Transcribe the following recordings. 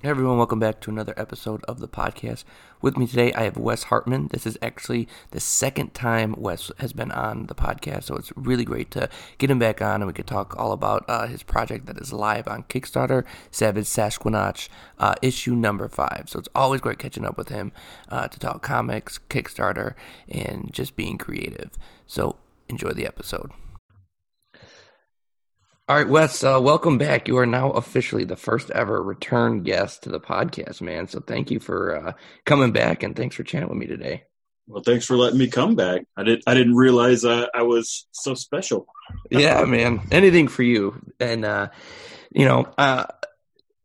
Hey everyone, welcome back to another episode of the podcast. With me today, I have Wes Hartman. This is actually the second time Wes has been on the podcast, so it's really great to get him back on and we could talk all about uh, his project that is live on Kickstarter, Savage Sasquatch, uh, issue number five. So it's always great catching up with him uh, to talk comics, Kickstarter, and just being creative. So enjoy the episode. All right, Wes, uh, welcome back. You are now officially the first ever return guest to the podcast, man. So thank you for uh, coming back and thanks for chatting with me today. Well, thanks for letting me come back. I didn't I didn't realize uh, I was so special. yeah, man. Anything for you. And uh, you know, uh,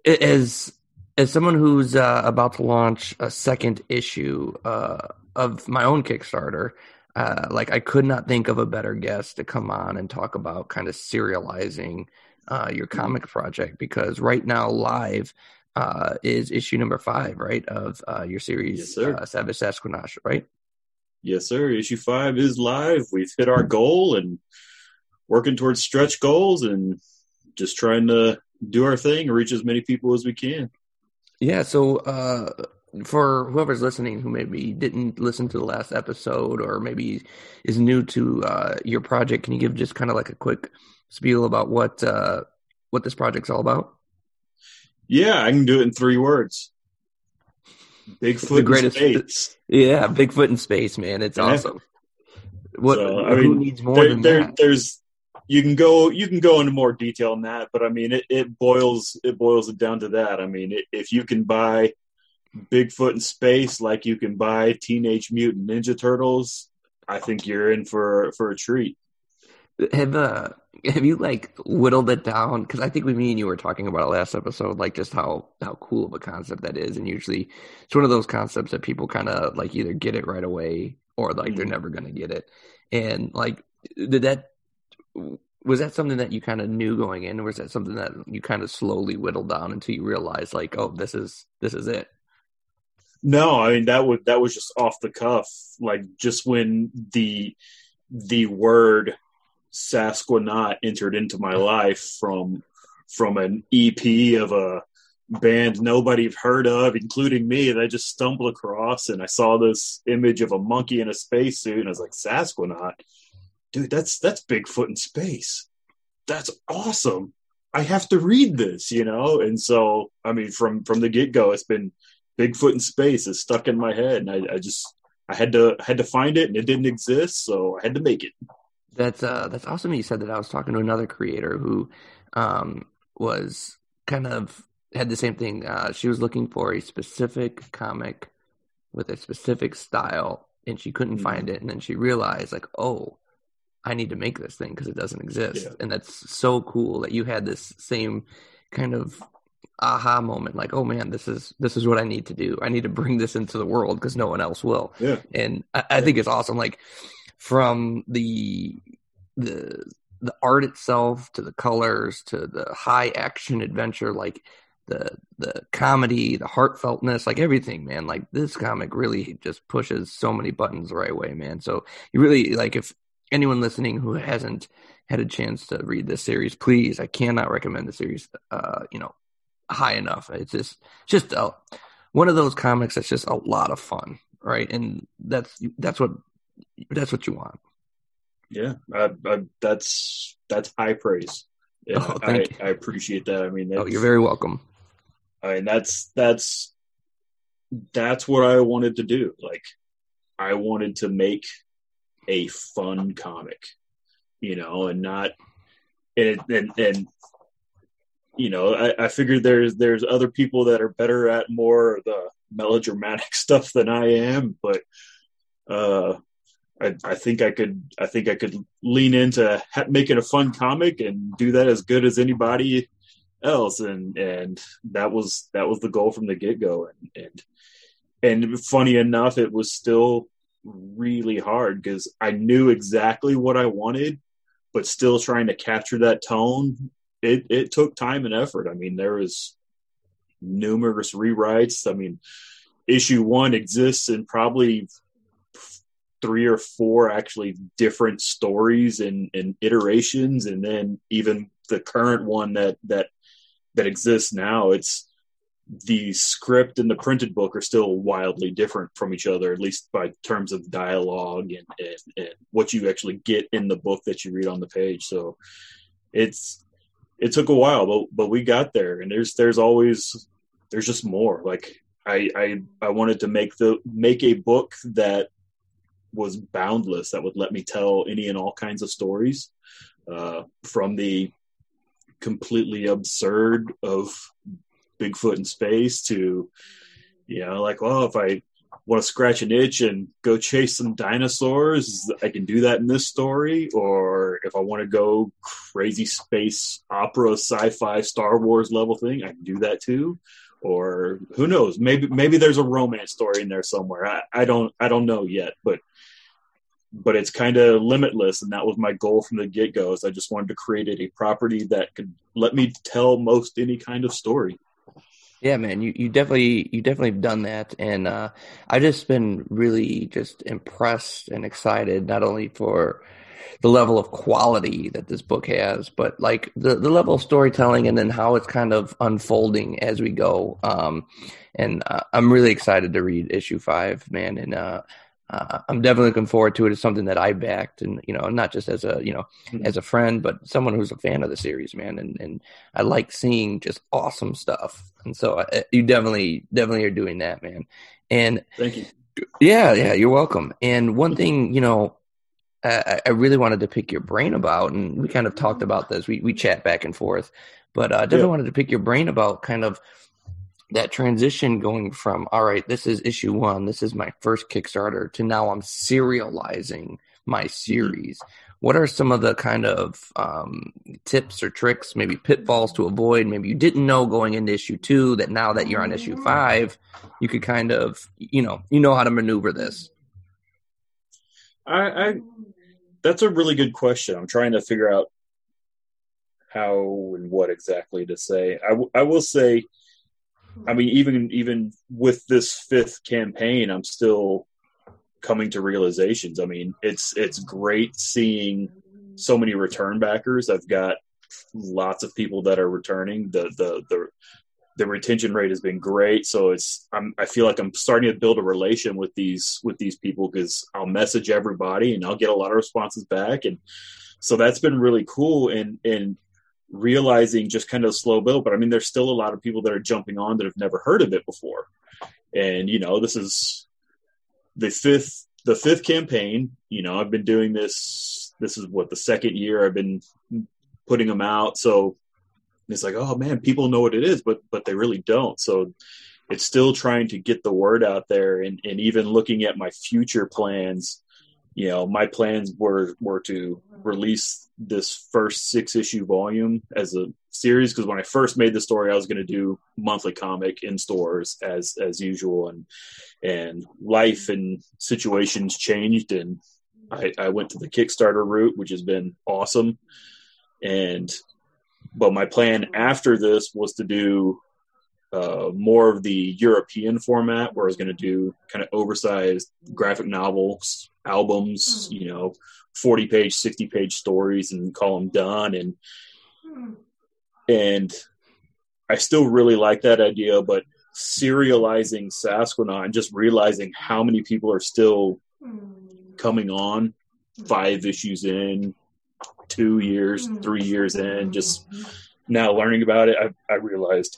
as as someone who's uh, about to launch a second issue uh, of my own Kickstarter, uh, like I could not think of a better guest to come on and talk about kind of serializing uh, your comic project because right now live uh, is issue number five, right, of uh, your series, yes, uh, Savage Sasquatch, right? Yes, sir. Issue five is live. We've hit our goal and working towards stretch goals and just trying to do our thing reach as many people as we can. Yeah. So uh, for whoever's listening who maybe didn't listen to the last episode or maybe is new to uh, your project, can you give just kind of like a quick spiel about what uh, what this project's all about? Yeah, I can do it in three words. Bigfoot the greatest, space. Yeah, Bigfoot in space, man. It's yeah. awesome. What so, I mean, needs more there, than there, that? There's you can go you can go into more detail on that, but I mean it, it boils it boils it down to that. I mean, it, if you can buy Bigfoot in space like you can buy Teenage Mutant Ninja Turtles, I think you're in for for a treat. Have uh have you like whittled it down? Because I think we me and you were talking about it last episode, like just how how cool of a concept that is, and usually it's one of those concepts that people kind of like either get it right away or like mm-hmm. they're never gonna get it. And like, did that was that something that you kind of knew going in, or was that something that you kind of slowly whittled down until you realized like, oh, this is this is it? No, I mean that was that was just off the cuff. Like just when the the word Sasquatch entered into my life from from an EP of a band nobody've heard of, including me, that I just stumbled across and I saw this image of a monkey in a spacesuit and I was like, Sasquatch, dude, that's that's Bigfoot in space. That's awesome. I have to read this, you know? And so I mean from from the get go it's been Bigfoot in space is stuck in my head, and I, I just I had to I had to find it, and it didn't exist, so I had to make it. That's uh that's awesome. You said that I was talking to another creator who um was kind of had the same thing. Uh, she was looking for a specific comic with a specific style, and she couldn't mm-hmm. find it. And then she realized, like, oh, I need to make this thing because it doesn't exist. Yeah. And that's so cool that you had this same kind of aha moment like oh man this is this is what i need to do. I need to bring this into the world because no one else will. Yeah. And I, I, think it's awesome like from the the the art itself to the colors to the high action adventure like the the comedy the heartfeltness like everything man like this comic really just pushes so many buttons the right way man. So you really like if anyone listening who hasn't had a chance to read this series please i cannot recommend the series uh you know high enough. It's just just a, one of those comics that's just a lot of fun, right? And that's that's what that's what you want. Yeah, I, I, that's that's high praise. Yeah, oh, I, I, appreciate that. I mean, oh, you're very welcome. I mean, that's that's that's what I wanted to do. Like, I wanted to make a fun comic, you know, and not and and, and you know, I, I figured there's there's other people that are better at more the melodramatic stuff than I am, but uh, I, I think I could I think I could lean into ha- making a fun comic and do that as good as anybody else, and and that was that was the goal from the get go, and and and funny enough, it was still really hard because I knew exactly what I wanted, but still trying to capture that tone it it took time and effort. I mean, there was numerous rewrites. I mean, issue one exists in probably three or four actually different stories and, and iterations, and then even the current one that that that exists now, it's the script and the printed book are still wildly different from each other, at least by terms of dialogue and, and, and what you actually get in the book that you read on the page. So it's it took a while, but but we got there, and there's there's always there's just more. Like I I I wanted to make the make a book that was boundless that would let me tell any and all kinds of stories uh, from the completely absurd of Bigfoot in space to, you know, like, well, if I want to scratch an itch and go chase some dinosaurs, I can do that in this story. Or if I want to go crazy space opera, sci-fi, Star Wars level thing, I can do that too. Or who knows? Maybe maybe there's a romance story in there somewhere. I, I don't I don't know yet, but but it's kind of limitless and that was my goal from the get-go is i just wanted to create a property that could let me tell most any kind of story yeah man you, you definitely you definitely have done that and uh i've just been really just impressed and excited not only for the level of quality that this book has but like the, the level of storytelling and then how it's kind of unfolding as we go um and uh, i'm really excited to read issue five man and uh uh, I'm definitely looking forward to it. It's something that I backed, and you know, not just as a you know mm-hmm. as a friend, but someone who's a fan of the series, man. And and I like seeing just awesome stuff. And so I, uh, you definitely definitely are doing that, man. And thank you. Yeah, yeah, you're welcome. And one thing, you know, I, I really wanted to pick your brain about, and we kind of talked about this. We we chat back and forth, but uh, definitely yeah. wanted to pick your brain about kind of that transition going from all right this is issue one this is my first kickstarter to now i'm serializing my series. What are some of the kind of um, tips or tricks maybe pitfalls to avoid? Maybe you didn't know going into issue two that now that you're on issue five you could kind of you know you know how to maneuver this. I, I that's a really good question. I'm trying to figure out how and what exactly to say. I, w- I will say I mean, even even with this fifth campaign, I'm still coming to realizations. I mean, it's it's great seeing so many return backers. I've got lots of people that are returning. The the the the retention rate has been great. So it's I'm I feel like I'm starting to build a relation with these with these people because I'll message everybody and I'll get a lot of responses back and so that's been really cool and and realizing just kind of slow build. But I mean, there's still a lot of people that are jumping on that have never heard of it before. And, you know, this is the fifth, the fifth campaign, you know, I've been doing this, this is what the second year I've been putting them out. So it's like, oh man, people know what it is, but, but they really don't. So it's still trying to get the word out there and, and even looking at my future plans, you know, my plans were were to release this first six issue volume as a series because when I first made the story, I was going to do monthly comic in stores as as usual, and and life and situations changed, and I, I went to the Kickstarter route, which has been awesome, and but my plan after this was to do uh, more of the European format, where I was going to do kind of oversized graphic novels, albums, hmm. you know, 40 page, 60 page stories and call them done. And, hmm. and I still really like that idea, but serializing Sasquatch and just realizing how many people are still hmm. coming on five issues in, two years, three years in, just now learning about it, I, I realized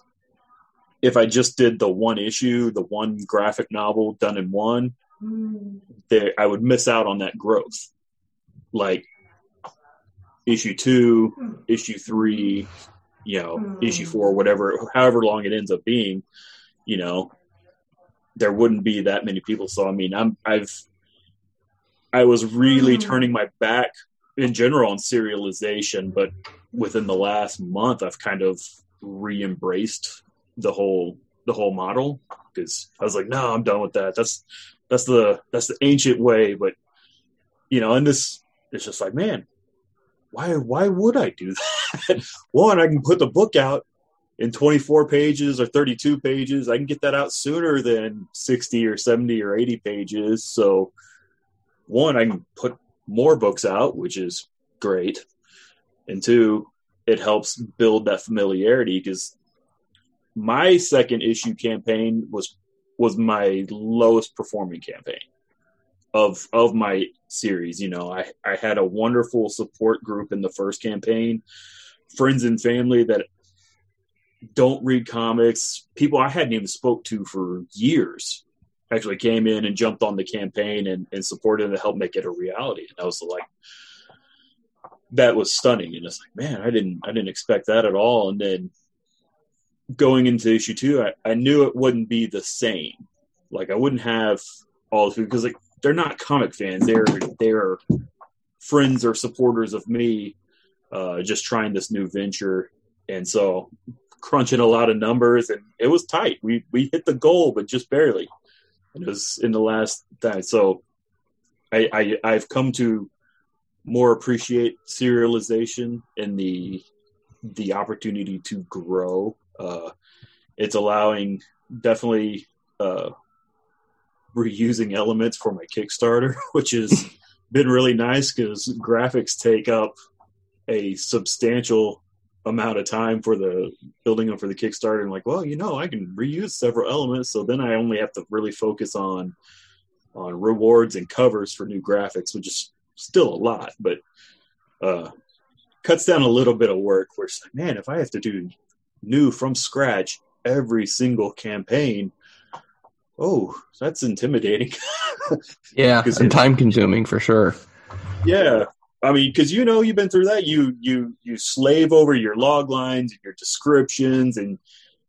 if I just did the one issue, the one graphic novel done in one, mm. there I would miss out on that growth. Like issue two, mm. issue three, you know, mm. issue four, whatever, however long it ends up being, you know, there wouldn't be that many people. So I mean, I'm I've I was really turning my back in general on serialization, but within the last month, I've kind of re-embraced the whole the whole model because I was like, no, I'm done with that. That's that's the that's the ancient way. But you know, and this it's just like, man, why why would I do that? One, I can put the book out in 24 pages or 32 pages. I can get that out sooner than 60 or 70 or 80 pages. So one, I can put more books out, which is great. And two, it helps build that familiarity because my second issue campaign was was my lowest performing campaign of of my series. You know, I I had a wonderful support group in the first campaign, friends and family that don't read comics, people I hadn't even spoke to for years actually came in and jumped on the campaign and, and supported and helped make it a reality. And I was like, that was stunning. And it's like, man, I didn't, I didn't expect that at all. And then going into issue two, I, I knew it wouldn't be the same. Like I wouldn't have all the because like they're not comic fans. They're they're friends or supporters of me, uh, just trying this new venture. And so crunching a lot of numbers and it was tight. We we hit the goal, but just barely. It was in the last time. So I, I I've come to more appreciate serialization and the the opportunity to grow. Uh, it's allowing definitely uh, reusing elements for my Kickstarter, which has been really nice because graphics take up a substantial amount of time for the building them for the Kickstarter. And like, well, you know, I can reuse several elements, so then I only have to really focus on on rewards and covers for new graphics, which is still a lot, but uh, cuts down a little bit of work. Where it's like, man, if I have to do new from scratch every single campaign, oh, that's intimidating. yeah, and time consuming for sure. Yeah, I mean, because you know you've been through that. You you you slave over your log lines, your descriptions, and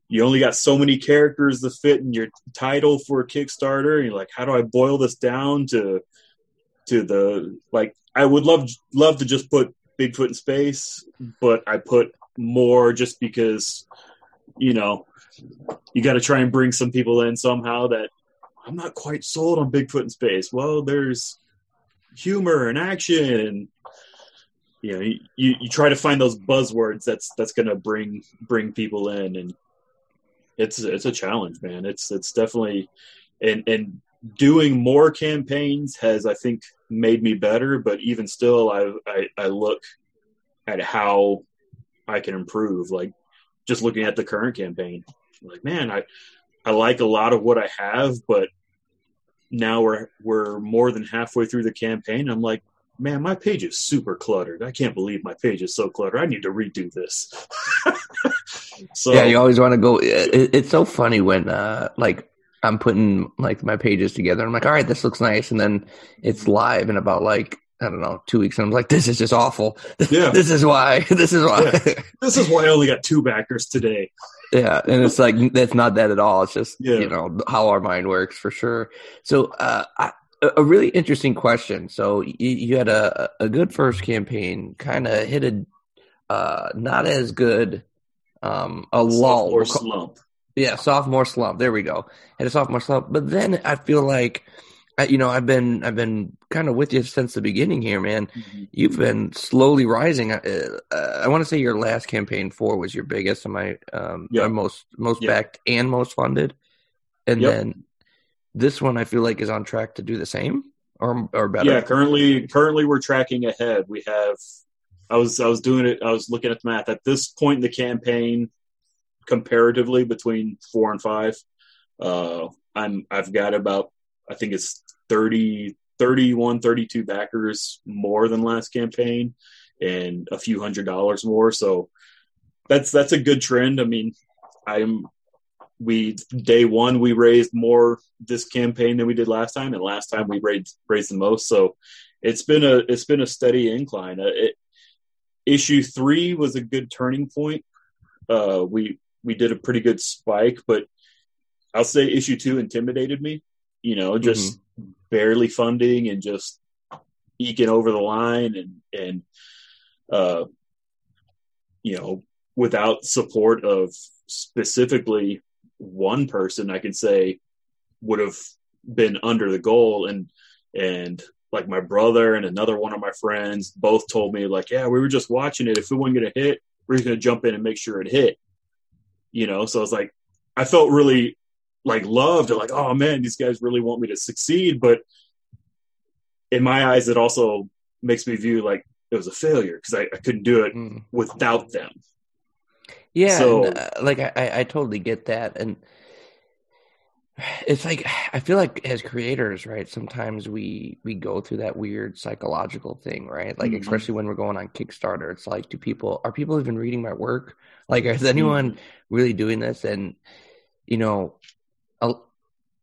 you only got so many characters to fit in your title for a Kickstarter. And you're like, how do I boil this down to to the like? I would love love to just put Bigfoot in space, but I put more just because you know you got to try and bring some people in somehow that I'm not quite sold on Bigfoot in space. Well, there's humor and action and you know you, you try to find those buzzwords that's that's going to bring bring people in and it's it's a challenge man it's it's definitely and and doing more campaigns has i think made me better but even still i i, I look at how i can improve like just looking at the current campaign like man i i like a lot of what i have but now we're we're more than halfway through the campaign. I'm like, man, my page is super cluttered. I can't believe my page is so cluttered. I need to redo this. so yeah, you always want to go. It's so funny when uh, like I'm putting like my pages together. I'm like, all right, this looks nice, and then it's live in about like I don't know, two weeks. And I'm like, this is just awful. Yeah. this is why. This is why. Yeah. This is why I only got two backers today. Yeah, and it's like that's not that at all. It's just yeah. you know how our mind works for sure. So, uh, I, a really interesting question. So you, you had a a good first campaign, kind of hit a uh, not as good um, a lull or slump. Yeah, sophomore slump. There we go. Had a sophomore slump, but then I feel like you know, I've been I've been kind of with you since the beginning here, man. Mm-hmm. You've been slowly rising. Uh, uh, I want to say your last campaign four was your biggest, and my um, most most backed and most funded, and yep. then this one I feel like is on track to do the same or or better. Yeah, currently currently we're tracking ahead. We have. I was I was doing it. I was looking at the math at this point in the campaign, comparatively between four and five. Uh, I'm I've got about I think it's 30, 31, 32 backers more than last campaign and a few hundred dollars more. So that's that's a good trend. I mean, I'm we day one we raised more this campaign than we did last time, and last time we raised raised the most. So it's been a it's been a steady incline. Uh, it, issue three was a good turning point. Uh, we we did a pretty good spike, but I'll say issue two intimidated me. You know, just mm-hmm. Barely funding and just eking over the line and and uh, you know without support of specifically one person, I can say would have been under the goal. And and like my brother and another one of my friends both told me like yeah we were just watching it. If it wasn't going to hit we are going to jump in and make sure it hit. You know so it's like i felt really like loved or like, oh man, these guys really want me to succeed. But in my eyes, it also makes me view like it was a failure because I, I, couldn't do it mm. without them. Yeah, So- and, uh, like I, I totally get that, and it's like I feel like as creators, right? Sometimes we we go through that weird psychological thing, right? Like Mhm. especially when we're going on Kickstarter, it's like, do people are people even reading my work? Like, is anyone Mm-hmm. really doing this? And you know,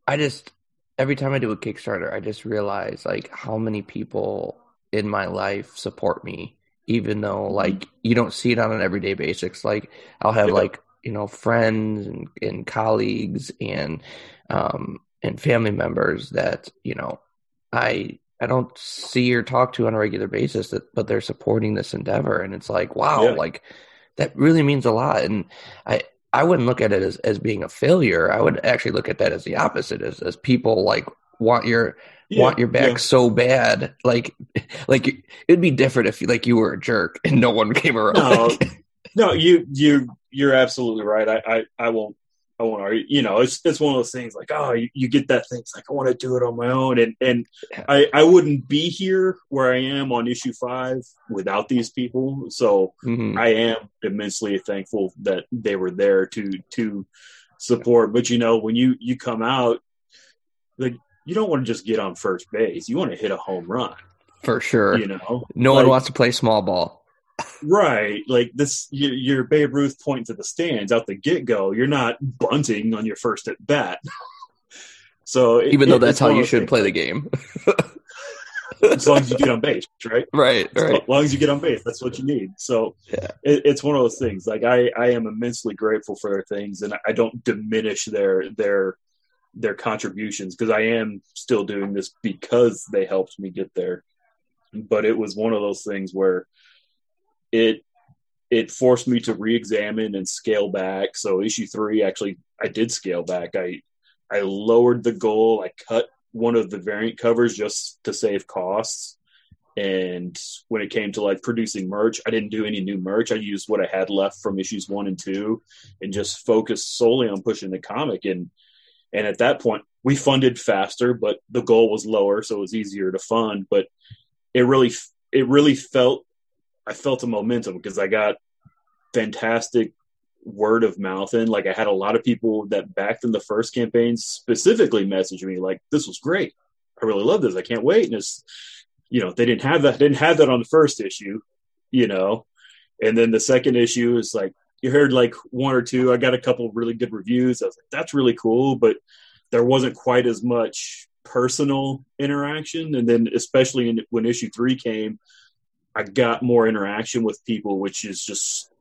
I just every time I do a Kickstarter, I just realize like how many people in my life support me, even though Mhm. like you don't see it on an everyday basis. Like I'll have like you know friends and, and colleagues and um and family members that you know I I don't see or talk to on a regular basis that but they're supporting this endeavor and it's like wow Yeah. like that really means a lot and I I wouldn't look at it as, as being a failure. I would actually look at that as the opposite, as as people like want your want your back yeah. so bad. Like like it'd be different if like you were a jerk and no one came around. No, no, you you you're absolutely right. I I, I won't I won't argue. You know, it's it's one of those things like oh, you, you get that thing. It's like I want to do it on my own, and and I I wouldn't be here where I am on issue five without these people. So Mhm. I am immensely thankful that they were there to to support. But you know, when you you come out, like you don't want to just get on first base. You want to hit a home run. For sure. You know, no one wants to play small ball. Right? Like this, you, you're Babe Ruth pointing to the stands out the get go. You're not bunting on your first at bat. So it- Even though it- that's how you should things, play the game. as long as you get on base, right? right, right. As long as you get on base, that's what you need. So Yeah. it, it's one of those things. Like I, I am immensely grateful for their things, and I don't diminish their their their contributions because I am still doing this because they helped me get there. But it was one of those things where it it forced me to re-examine and scale back. So issue three, actually, I did scale back. I I lowered the goal. I cut one of the variant covers just to save costs. And when it came to like producing merch, I didn't do any new merch. I used what I had left from issues one and two, and just focused solely on pushing the comic. And and at that point, we funded faster, but the goal was lower, so it was easier to fund. But it really it really felt I felt a momentum because I got fantastic word of mouth in. Like I had a lot of people that backed in the first campaign specifically message me like, "This was great. I really love this. I can't wait." And it's you know they didn't have that didn't have that on the first issue, you know, and then the second issue is like you heard like one or two. I got a couple really good reviews. I was like, "That's really cool," but there wasn't quite as much personal interaction. And then especially in, when issue three came, I got more interaction with people, which is just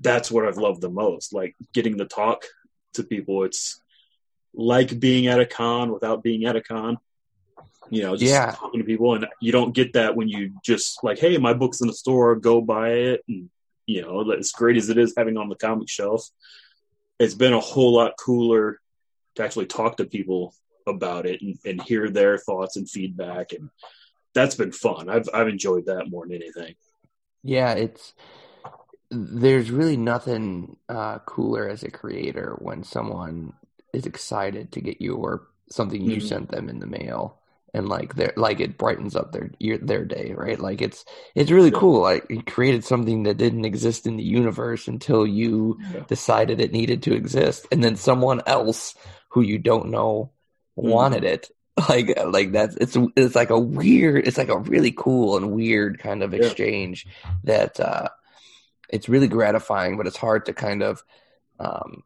that's what I've loved the most. Like getting to talk to people. It's like being at a con without being at a con. You know, just Yeah. talking to people, and you don't get that when you just like, "Hey, my book's in the store. Go buy it." And you know, as great as it is having on the comic shelf, it's been a whole lot cooler to actually talk to people about it and, and hear their thoughts and feedback, and that's been fun. I've I've enjoyed that more than anything. Yeah, it's there's really nothing uh, cooler as a creator when someone is excited to get you or something you Mhm. sent them in the mail and like they like it brightens up their your, their day, right? Like it's it's really Yeah. cool. Like you created something that didn't exist in the universe until you decided it needed to exist, and then someone else who you don't know wanted it. Like like that's it's it's like a weird it's like a really cool and weird kind of Yeah. exchange that uh it's really gratifying, but it's hard to kind of um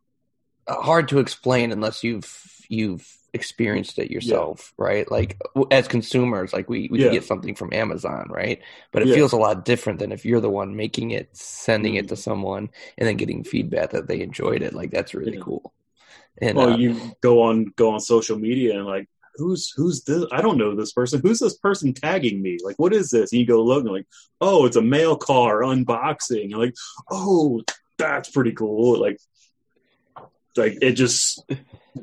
hard to explain unless you've you've experienced it yourself, right? Like as consumers, like we we Yeah. get something from Amazon, right? But it Yeah. feels a lot different than if you're the one making it, sending it Mhm. to someone, and then getting feedback that they enjoyed it. Like that's really Yeah. cool. And well, uh, you go on go on social media and like, who's who's this? I don't know this person. Who's this person tagging me? Like, what is this? And you go look and like, oh, it's a mail car unboxing. Like, oh, that's pretty cool. Like, like it just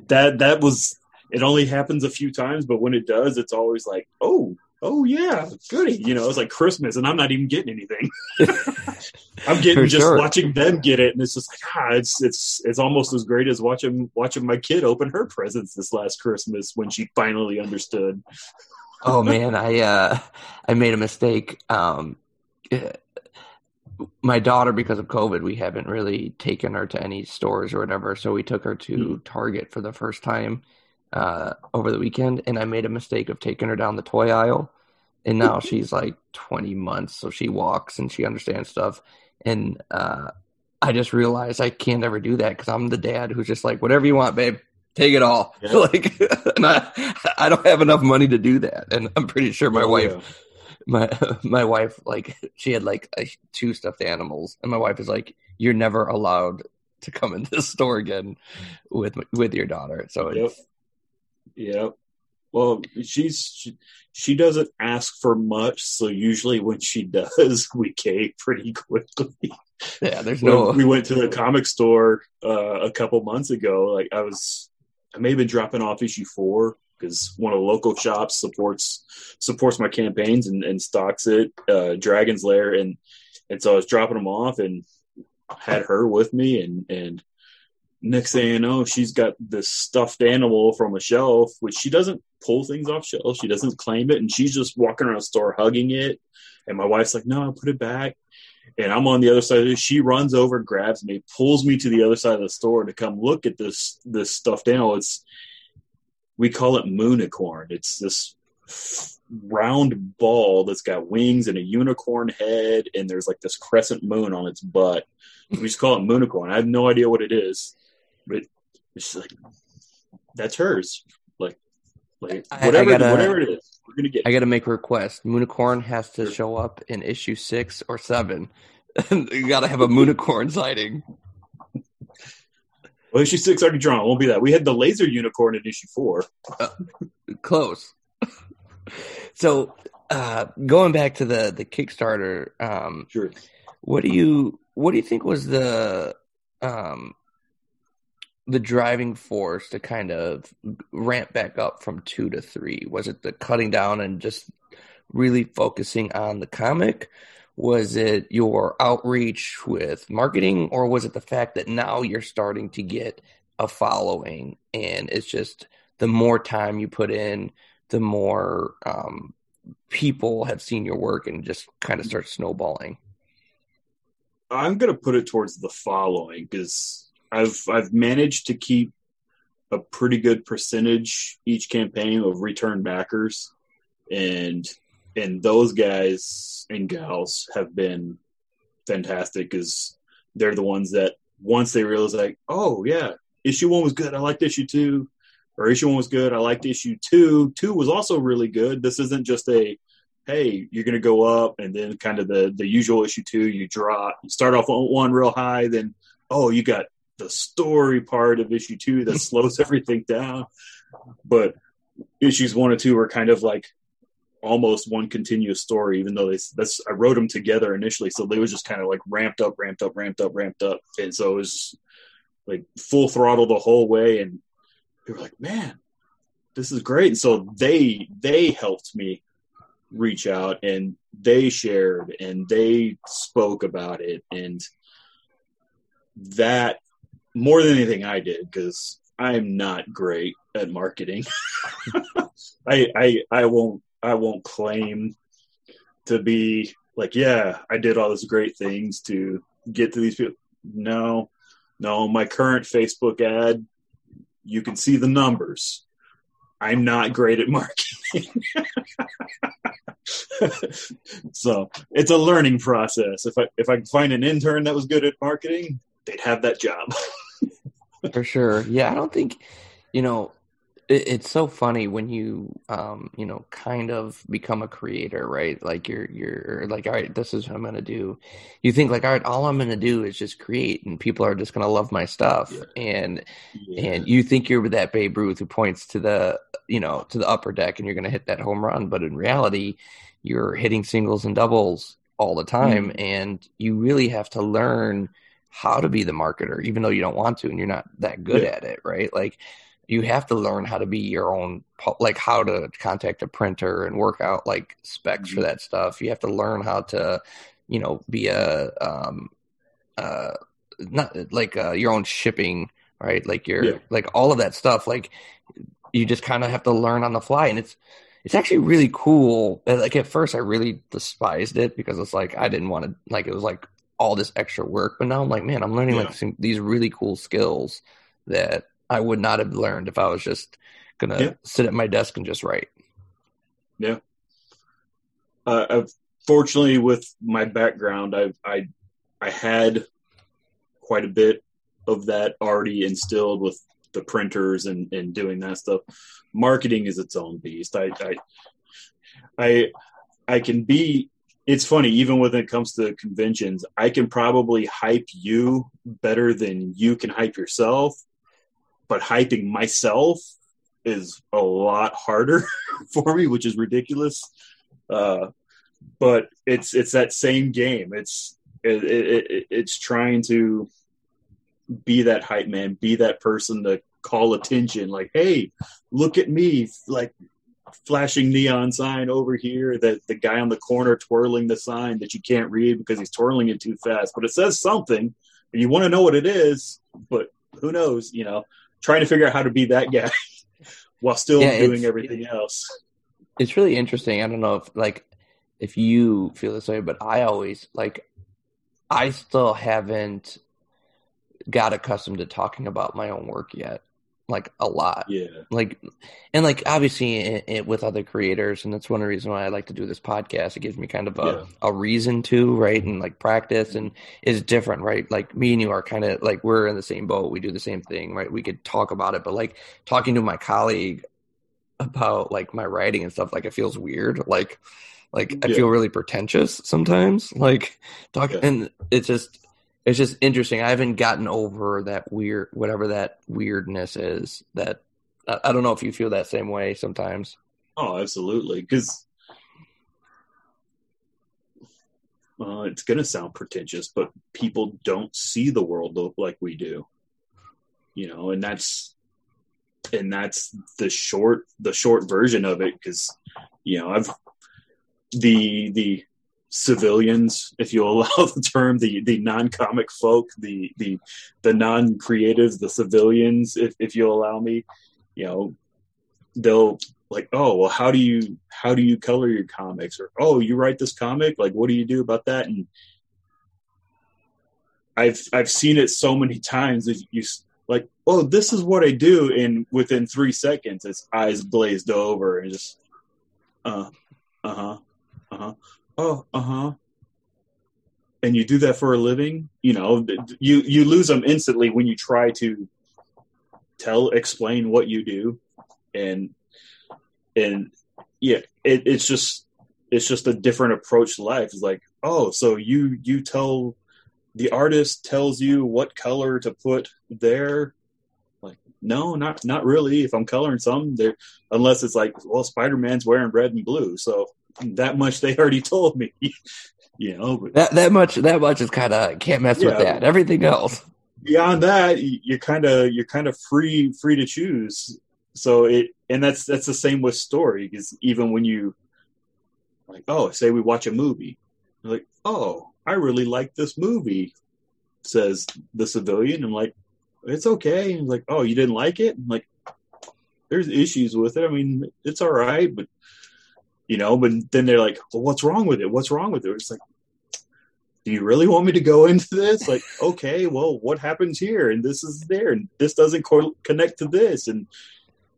that that was it. Only happens a few times, but when it does, it's always like, oh. Oh yeah, goody. You know, it's like Christmas, and I'm not even getting anything. I'm getting For just sure. watching them get it, and it's just like ah, it's it's it's almost as great as watching watching my kid open her presents this last Christmas when she finally understood. oh man, I uh I made a mistake. Um, my daughter, because of COVID, we haven't really taken her to any stores or whatever. So we took her to mm. Target for the first time uh, over the weekend, and I made a mistake of taking her down the toy aisle. And now she's like 20 months, so she walks and she understands stuff. And uh, I just realized I can't ever do that because I'm the dad who's just like, whatever you want, babe, take it all. Yeah. like, I, I don't have enough money to do that. And I'm pretty sure my oh, wife. Yeah my my wife like she had like a, two stuffed animals, and my wife is like, "You're never allowed to come in this store again with with your daughter." So yep, yep. Well, she's she, she doesn't ask for much, so usually when she does, we cave pretty quickly. Yeah, there's no. we went to the comic store uh, a couple months ago. Like I was, I may have been dropping off issue four because one of the local shops supports supports my campaigns and, and stocks it, uh, Dragon's Lair, and and so I was dropping them off and had her with me, and and next thing you know, she's got this stuffed animal from a shelf, which she doesn't pull things off shelves, she doesn't claim it, and she's just walking around the store hugging it, and my wife's like, "No, put it back." And I'm on the other side of it. She runs over, grabs me, pulls me to the other side of the store to come look at this this stuffed animal. It's we call it moonicorn. It's this round ball that's got wings and a unicorn head, and there's like this crescent moon on its butt. We just call it moonicorn. I have no idea what it is, but it's like that's hers. Like, like whatever, gotta, whatever it is, we're gonna get. I got to make a request. Moonicorn has to show up in issue six or seven. you got to have a moonicorn sighting. Well, issue six already drawn. It won't be that. We had the laser unicorn in issue four. Uh, close. so, uh, going back to the the Kickstarter, um, sure. What do you what do you think was the um, the driving force to kind of ramp back up from two to three? Was it the cutting down and just really focusing on the comic? Was it your outreach with marketing, or was it the fact that now you're starting to get a following and it's just the more time you put in, the more um, people have seen your work and just kind of start snowballing? I'm going to put it towards the following because I've I've managed to keep a pretty good percentage each campaign of return backers, and and those guys and gals have been fantastic because they're the ones that once they realize like, oh yeah, issue one was good. I liked issue two, or issue one was good. I liked issue two. Two was also really good. This isn't just a hey, you're going to go up, and then kind of the the usual issue two, you drop. You start off on one real high, then oh, you got the story part of issue two that slows everything down. But issues one and two are kind of like almost one continuous story, even though they that's I wrote them together initially, so they was just kind of like ramped up, ramped up, ramped up, ramped up, and so it was like full throttle the whole way, and they were like, man, this is great, and so they they helped me reach out and they shared and they spoke about it and that more than anything I did because I'm not great at marketing. I, I I won't I won't claim to be like, yeah, I did all these great things to get to these people. No, no, my current Facebook ad, you can see the numbers. I'm not great at marketing. so it's a learning process. If I if I find an intern that was good at marketing, they'd have that job. For sure. Yeah, I don't think you know it, it's so funny when you um you know kind of become a creator right like you're you're like all right this is what i'm gonna do you think like all right all i'm gonna do is just create and people are just gonna love my stuff yeah. and yeah. and you think you're that babe ruth who points to the you know to the upper deck and you're gonna hit that home run but in reality you're hitting singles and doubles all the time mm. and you really have to learn how to be the marketer even though you don't want to and you're not that good yeah. at it right like you have to learn how to be your own like how to contact a printer and work out like specs mm-hmm. for that stuff you have to learn how to you know be a um uh not like uh, your own shipping right like your yeah. like all of that stuff like you just kind of have to learn on the fly and it's it's actually really cool like at first i really despised it because it's like i didn't want to like it was like all this extra work. But now I'm like, man, I'm learning Yeah. like some, these really cool skills that I would not have learned if I was just gonna Yeah. sit at my desk and just write. Yeah. Uh, I've, fortunately with my background I've, I I had quite a bit of that already instilled with the printers and, and doing that stuff. Marketing is its own beast. I I I, I can be it's funny even when it comes to conventions I can probably hype you better than you can hype yourself but hyping myself is a lot harder for me which is ridiculous uh, but it's it's that same game. It's it, it, it, it's trying to be that hype man, be that person to call attention. Like, hey, look at me! Like flashing neon sign over here. That the guy on the corner twirling the sign that you can't read because he's twirling it too fast, but it says something, and you want to know what it is, but who knows? You know, trying to figure out how to be that guy while still Yeah, doing everything else. It's really interesting. I don't know if like if you feel this way, but I always like I still haven't got accustomed to talking about my own work yet. Like a lot. Yeah, like and like obviously it, it, with other creators and that's one of the reasons why i like to do this podcast. It gives me kind of a, Yeah. a reason to right and like practice and is different right? Like me and you are kind of like we're in the same boat. We do the same thing right? We could talk about it but like talking to my colleague about like my writing and stuff like it feels weird. Like like i feel really pretentious sometimes like talking, Yeah. and it's just it's just interesting i haven't gotten over that weird whatever that weirdness is that I I don't know if you feel that same way sometimes. Oh, absolutely. Because uh, it's going to sound pretentious, but people don't see the world like we do. You know, and that's and that's the short the short version of it. Because you know, I've the the civilians, if you allow the term, the the non comic folk, the the the non creatives, the civilians, if if you allow me, you know, they'll like oh well how do you how do you color your comics? Or oh you write this comic? Like what do you do about that? And i've i've seen it so many times that you like oh this is what i do and within three seconds its eyes glazed over and just uh uh-huh uh-huh oh uh-huh. And you do that for a living? You know you you lose them instantly when you try to tell explain what you do. And and yeah it, it's just it's just a different approach to life. It's like oh so you you tell the artist tells you what color to put there? Like no not not really. If i'm coloring some there unless it's like well spider-man's wearing red and blue. So that much they already told me. You know but That that much that much is kind of can't mess with that. Everything else, beyond that you're kind of you're kind of free free to choose. So it and that's that's the same with story because even when you like oh say we watch a movie. You're like oh i really like this movie says the civilian. I'm like it's okay. And like oh you didn't like it? I'm like there's issues with it. I mean it's all right but you know but then they're like well what's wrong with it? What's wrong with it? It's like do you really want me to go into this? Like okay well what happens here? And this is there and this doesn't co- connect to this. And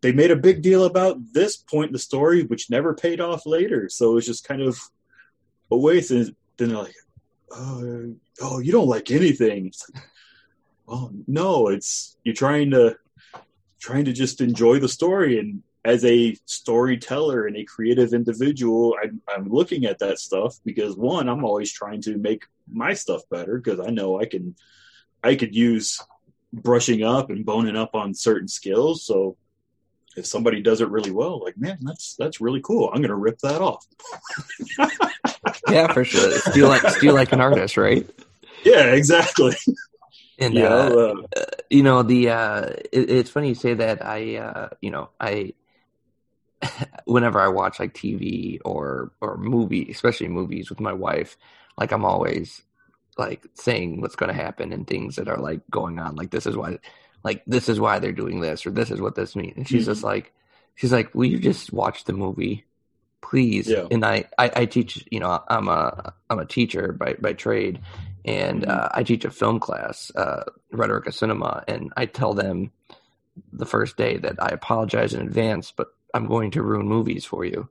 they made a big deal about this point in the story which never paid off later. So it's just kind of a waste. And then they're like oh, oh you don't like anything. Like, well no it's you're trying to trying to just enjoy the story and as a storyteller and a creative individual I'm, I'm looking at that stuff because one i'm always trying to make my stuff better because i know i can i could use brushing up and boning up on certain skills so if somebody does it really well like man that's that's really cool i'm gonna rip that off yeah, for sure. Steal like steal like an artist, right? yeah exactly And yeah, uh, uh, you know the uh, it, it's funny you say that. I uh, you know I whenever I watch like TV or or movie, especially movies with my wife, like I'm always like saying what's going to happen and things that are like going on. Like this is why, like this is why they're doing this or this is what this means. And she's Mhm. just like, she's like, will you just watch the movie, please? Yeah. And I, I I teach. You know, I'm a I'm a teacher by by trade, and Mhm. uh, I teach a film class, uh, rhetoric of cinema, and I tell them the first day that I apologize in advance, but I'm going to ruin movies for you.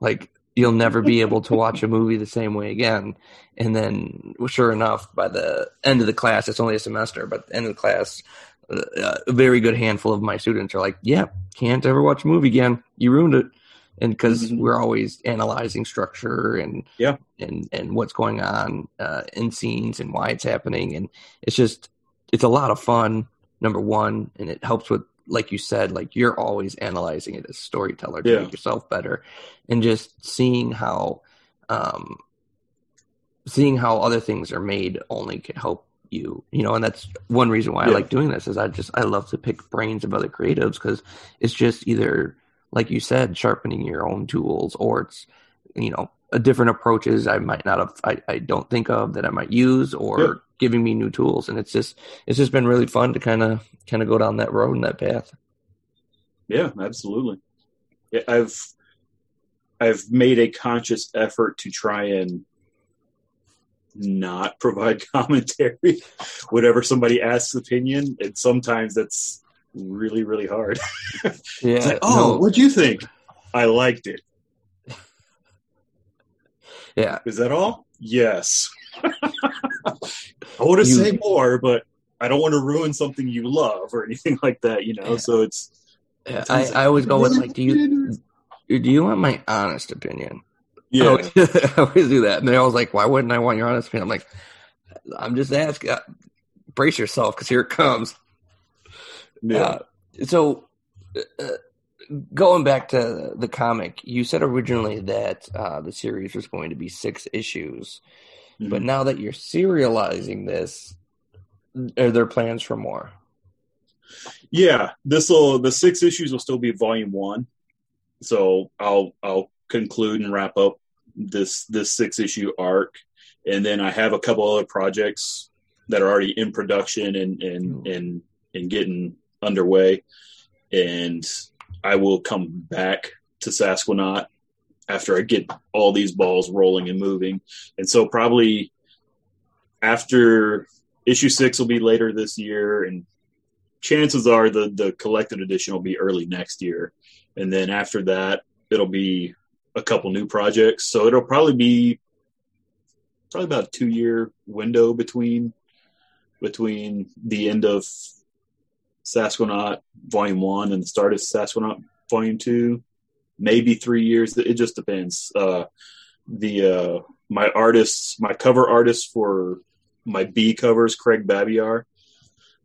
Like you'll never be able to watch a movie the same way again. And then, sure enough, by the end of the class, it's only a semester, but the end of the class, uh, a very good handful of my students are like, "Yeah, can't ever watch a movie again. You ruined it." And because Mhm. we're always analyzing structure and Yeah. and and what's going on uh, in scenes and why it's happening, and it's just it's a lot of fun. Number one, and it helps with like you said, like you're always analyzing it as a storyteller to Yeah. make yourself better, and just seeing how um, seeing how other things are made only can help you you know and that's one reason why i like doing this is i just i love to pick brains of other creatives because it's just either like you said sharpening your own tools or it's you know Uh, different approaches i might not have i, I don't think of that i might use or Yeah. giving me new tools and it's just it's just been really fun to kind of kind of go down that road and that path Yeah, absolutely. Yeah, I've I've made a conscious effort to try and not provide commentary whenever somebody asks opinion, and sometimes that's really really hard. yeah like, oh, what'd you think? I liked it. Yeah Is that all? Yes. I want to You- say more, but I don't want to ruin something you love or anything like that. You know, Yeah. so it's yeah I, I always go with like do you do you want my honest opinion yeah. I always, I always do that. And they're always like, why wouldn't I want your honest opinion? I'm like, I'm just asking. Uh, brace yourself because here it comes. yeah. Uh, so, uh, going back to the comic, you said originally that uh, the series was going to be six issues. But Mhm. now that you're serializing this, are there plans for more? Yeah, this will the six issues will still be volume one. So I'll I'll conclude and wrap up this this six issue arc, and then I have a couple other projects that are already in production and and and and getting underway, and I will come back to Sasquatch after I get all these balls rolling and moving, and so probably after issue six will be later this year and chances are the the collected edition will be early next year. And then after that it'll be a couple new projects. So it'll probably be probably about a two year window between between the end of Sasquatch Volume One and the start of Sasquatch Volume Two, maybe three years. It just depends. Uh, the uh, my artists, my cover artist for my B covers, Craig Babiar.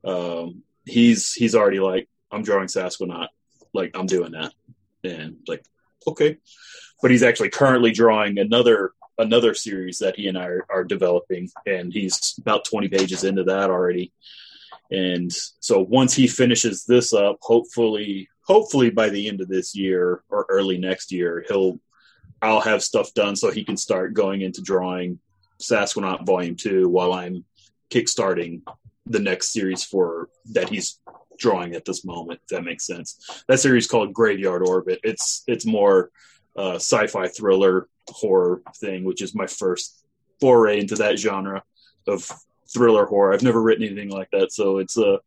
Um, he's he's already like, I'm drawing Sasquatch, like I'm doing that, and like, okay, but he's actually currently drawing another another series that he and I are, are developing, and he's about 20 pages into that already. And so once he finishes this up, hopefully, hopefully by the end of this year or early next year, he'll I'll have stuff done so he can start going into drawing Sasquatch Volume Two while I'm kickstarting the next series for that he's drawing at this moment. If that makes sense. That series called Graveyard Orbit. It's it's more uh, sci-fi thriller horror thing, which is my first foray into that genre of thriller horror. I've never written anything like that, so it's a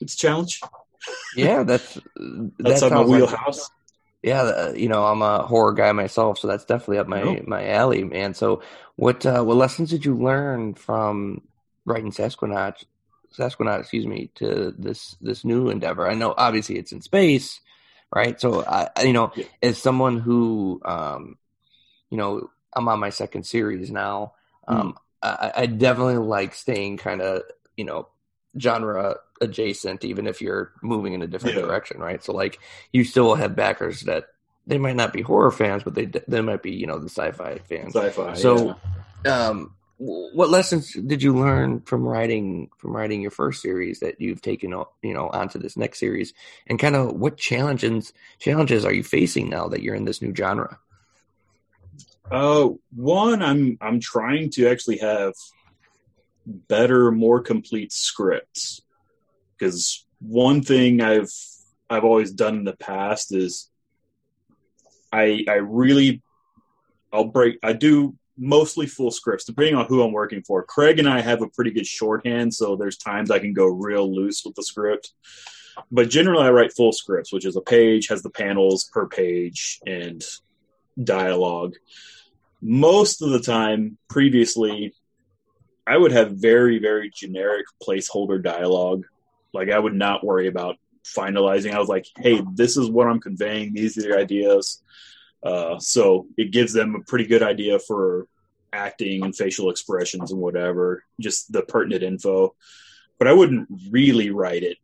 it's a challenge. Yeah, that's That's that on my sounds like- wheelhouse. yeah, uh, you know, I'm a horror guy myself, so that's definitely up my Oh. my alley, man. So, what uh, what lessons did you learn from writing Sasquatch, Sasquatch, excuse me, to this this new endeavor? I know obviously it's in space, right? So, I you know, Yeah. as someone who, um, you know, I'm on my second series now. Um, I, I definitely like staying kind of, you know, genre adjacent, even if you're moving in a different Yeah. direction, right? So, like, you still will have backers that they might not be horror fans, but they they might be, you know, the sci-fi fans. Sci-fi. So- yeah. Um, what lessons did you learn from writing from writing your first series that you've taken, you know, onto this next series, and kind of what challenges challenges are you facing now that you're in this new genre? Uh, one, I'm I'm trying to actually have better, more complete scripts because one thing I've I've always done in the past is I I really I'll break I do mostly full scripts, depending on who I'm working for. Craig and I have a pretty good shorthand, so there's times I can go real loose with the script. But generally, I write full scripts, which is a page has the panels per page and dialogue. Most of the time, previously, I would have very, very generic placeholder dialogue. Like I would not worry about finalizing. I was like, hey, this is what I'm conveying. These are the ideas. Uh, so it gives them a pretty good idea for acting and facial expressions and whatever, just the pertinent info. But I wouldn't really write it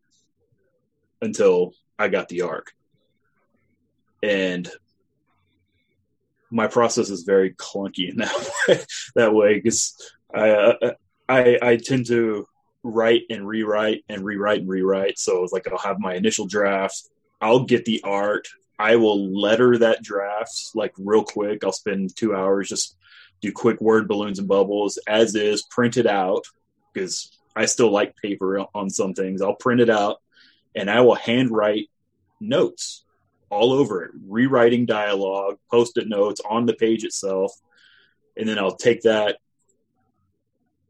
until I got the arc. And my process is very clunky in that way. that way, because I, uh, I I tend to write and rewrite and rewrite and rewrite. So it's like I'll have my initial draft. I'll get the art. I will letter that draft like real quick. I'll spend two hours just do quick word balloons and bubbles as is, print it out because I still like paper on some things. I'll print it out and I will handwrite notes all over it, rewriting dialogue, post it notes on the page itself. And then I'll take that,